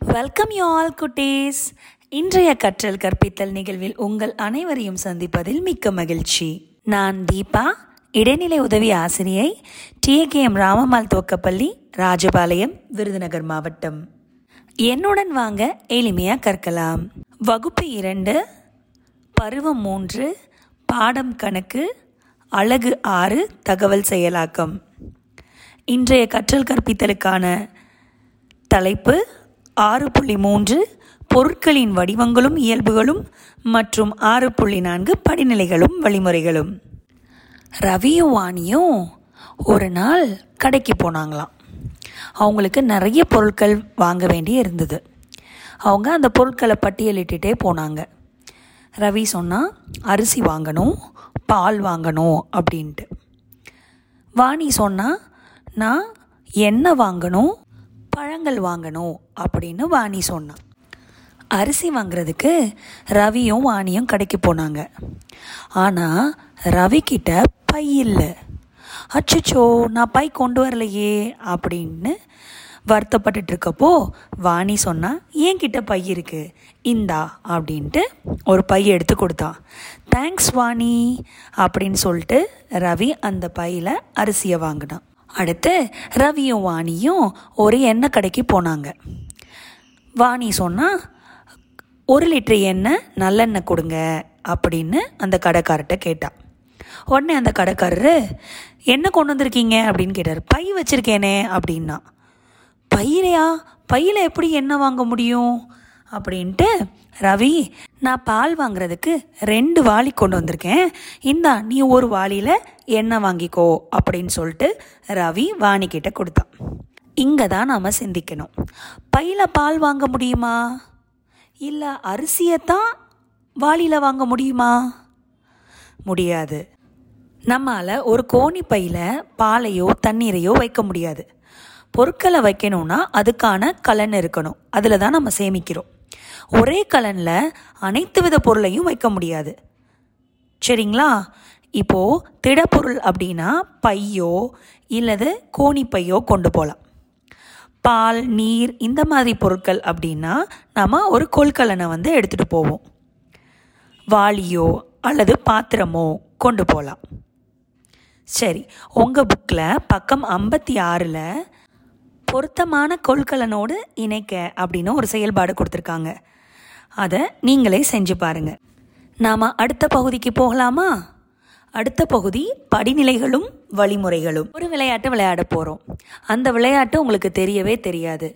Welcome you all குட்டீஸ். இன்றைய கற்றல் கற்பித்தல் நிகழ்வில் உங்கள் அனைவரையும் சந்திப்பதில் மிக்க மகிழ்ச்சி. நான் தீபா இடைநிலை உதவி ஆசிரியை டிஏகேஎம் ராமமால் துவக்கப்பள்ளி ராஜபாளையம் விருதுநகர் மாவட்டம். என்னுடன் வாங்க எளிமையாக கற்கலாம். வகுப்பு இரண்டு பருவம் மூன்று பாடம் கணக்கு அழகு ஆறு தகவல் செயலாக்கம். இன்றைய கற்றல் கற்பித்தலுக்கான தலைப்பு ஆறு புள்ளி மூன்று பொருட்களின் வடிவங்களும் இயல்புகளும் மற்றும் ஆறு புள்ளி நான்கு படிநிலைகளும் வழிமுறைகளும். ரவியும் வாணியும் ஒரு நாள் கடைக்கு போனாங்களாம். அவங்களுக்கு நிறைய பொருட்கள் வாங்க வேண்டி இருந்தது. அவங்க அந்த பொருட்களை பட்டியலிட்டுட்டே போனாங்க. ரவி சொன்னால் அரிசி வாங்கணும் பால் வாங்கணும் அப்படின்ட்டு. வாணி சொன்னால் நான் எண்ணெய் வாங்கணும் பழங்கள் வாங்கணும் அப்படின்னு வாணி சொன்னான். அரிசி வாங்குறதுக்கு ரவியும் வாணியும் கடைக்கு போனாங்க. ஆனால் ரவி பை இல்லை. அச்சச்சோ நான் பை கொண்டு வரலையே அப்படின்னு வருத்தப்பட்டுட்டு இருக்கப்போ வாணி சொன்னா என்கிட்ட பை இருக்கு. இந்தா அப்படின்ட்டு ஒரு பை எடுத்து கொடுத்தான். தேங்க்ஸ் வாணி அப்படின்னு சொல்லிட்டு ரவி அந்த பையில் அரிசியை வாங்கினான். அடுத்து ரவியும் வாணியும் ஒரு எண்ணெய் கடைக்கு போனாங்க. வாணி சொன்னால் ஒரு லிட்டர் எண்ணெய் நல்லெண்ணெய் கொடுங்க அப்படின்னு அந்த கடைக்காரர்கிட்ட கேட்டான் உடனே அந்த கடைக்காரரு என்ன கொண்டு வந்திருக்கீங்க? அப்படின்னு கேட்டார். பை வச்சுருக்கேனே அப்படின்னா. பையிலையா? பையில் எப்படி எண்ணெய் வாங்க முடியும்? அப்படின்ட்டு ரவி நான் பால் வாங்குறதுக்கு ரெண்டு வாளி கொண்டு வந்திருக்கேன். இந்தா நீ ஒரு வாளியில் எண்ணெய் வாங்கிக்கோ அப்படின்னு சொல்லிட்டு ரவி வாணிக்கிட்ட கொடுத்தான். இங்கே தான் நாம் சிந்திக்கணும். பையில் பால் வாங்க முடியுமா? இல்லை அரிசியை தான் வாளியில் வாங்க முடியுமா? முடியாது. நம்மால் ஒரு கோணி பையில் பாலையோ தண்ணீரையோ வைக்க முடியாது. பொருட்களை வைக்கணும்னா அதுக்கான கலன் இருக்கணும். அதில் தான் நம்ம சேமிக்கிறோம். ஒரே கலனில் அனைத்து வித பொருளையும் வைக்க முடியாது. சரிங்களா? இப்போது திடப்பொருள் அப்படின்னா பையோ இல்லது கோணிப்பையோ கொண்டு போகலாம் பால் நீர் இந்த மாதிரி பொருட்கள் அப்படின்னா நம்ம ஒரு கொள்கலனை வந்து எடுத்துகிட்டு போவோம். வாளியோ அல்லது பாத்திரமோ கொண்டு போகலாம் சரி உங்கள் புக்கில் பக்கம் ஐம்பத்தி ஆறில் பொருத்தமான கொள்கலனோடு இணைக்க அப்படின்னு ஒரு செயல்பாடு கொடுத்துருக்காங்க. அதை நீங்களே செஞ்சு பாருங்க. நாம் அடுத்த பகுதிக்கு போகலாமா? அடுத்த பகுதி படிநிலைகளும் வழிமுறைகளும். ஒரு விளையாட்டு விளையாட போகிறோம் அந்த விளையாட்டு உங்களுக்கு தெரியவே தெரியாது.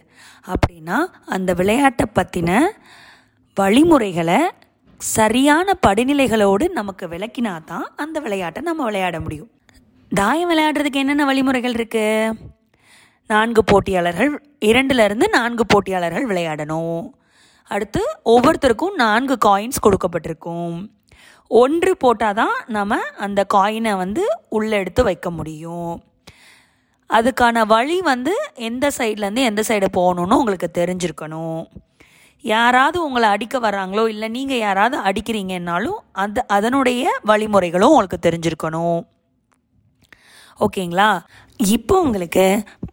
அப்படின்னா அந்த விளையாட்டை பற்றின வழிமுறைகளை சரியான படிநிலைகளோடு நமக்கு விளக்கினா தான் அந்த விளையாட்டை நம்ம விளையாட முடியும். தாயம் விளையாடுறதுக்கு என்னென்ன வழிமுறைகள் இருக்குது நான்கு போட்டியாளர்கள் இரண்டுலேருந்து நான்கு போட்டியாளர்கள் விளையாடணும். அடுத்து ஒவ்வொருத்தருக்கும் நான்கு காயின்ஸ் கொடுக்கப்பட்டிருக்கும். ஒன்று போட்டால் தான் நம்ம அந்த காயினை வந்து உள்ளே எடுத்து வைக்க முடியும். அதுக்கான வழி வந்து எந்த சைட்லேருந்து எந்த சைடு போகணுன்னு உங்களுக்கு தெரிஞ்சிருக்கணும். யாராவது உங்களை அடிக்க வர்றாங்களோ இல்லை நீங்கள் யாராவது அடிக்கிறீங்கன்னாலும் அந்த அதனுடைய வழிமுறைகளும் உங்களுக்கு தெரிஞ்சிருக்கணும். ஓகேங்களா? இப்போ உங்களுக்கு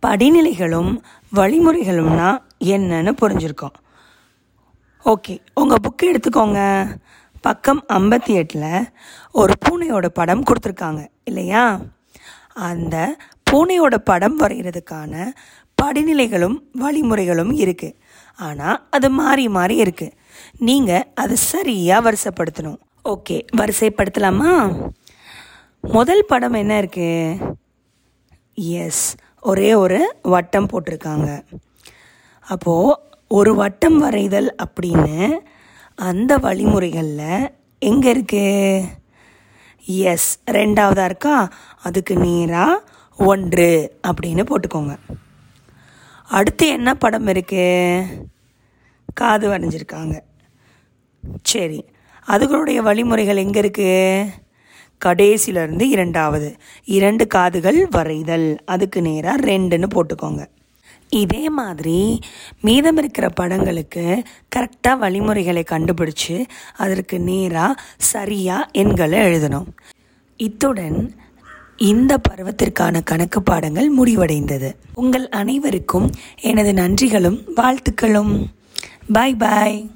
படிநிலைகளும் வழிமுறைகளும்னா என்னன்னு புரிஞ்சிருக்கோம். ஓகே உங்கள் புக்கு எடுத்துக்கோங்க. பக்கம் ஐம்பத்தி எட்டில் ஒரு பூனையோட படம் கொடுத்துருக்காங்க இல்லையா? அந்த பூனையோட படம் வரைகிறதுக்கான படிநிலைகளும் வழிமுறைகளும் இருக்குது ஆனால் அது மாறி மாறி இருக்குது நீங்கள் அது சரியாக வரிசைப்படுத்தணும். ஓகே வரிசைப்படுத்தலாமா? முதல் படம் என்ன இருக்குது எஸ் ஒரே ஒரு வட்டம் போட்டிருக்காங்க. அப்போது ஒரு வட்டம் வரைதல் அப்படின்னு அந்த வழிமுறைகளில் எங்கே இருக்குது எஸ் ரெண்டாவதாக இருக்கா? அதுக்கு நேராக ஒன்று அப்படின்னு போட்டுக்கோங்க. அடுத்து என்ன படம் இருக்குது காது வரைஞ்சிருக்காங்க சரி. அதுகளுடைய வழிமுறைகள் எங்கே இருக்குது கடைசியிலேருந்து இரண்டாவது இரண்டு காதுகள் வரைதல். அதுக்கு நேராக ரெண்டுன்னு போட்டுக்கோங்க. இதே மாதிரி மீதம் இருக்கிற படங்களுக்கு கரெக்டாக வழிமுறைகளை கண்டுபிடிச்சு அதற்கு நேராக சரியாக எண்களை எழுதணும். இத்துடன் இந்த பருவத்திற்கான கணக்கு பாடங்கள் முடிவடைந்தது. உங்கள் அனைவருக்கும் எனது நன்றிகளும் வாழ்த்துக்களும். பாய் பாய்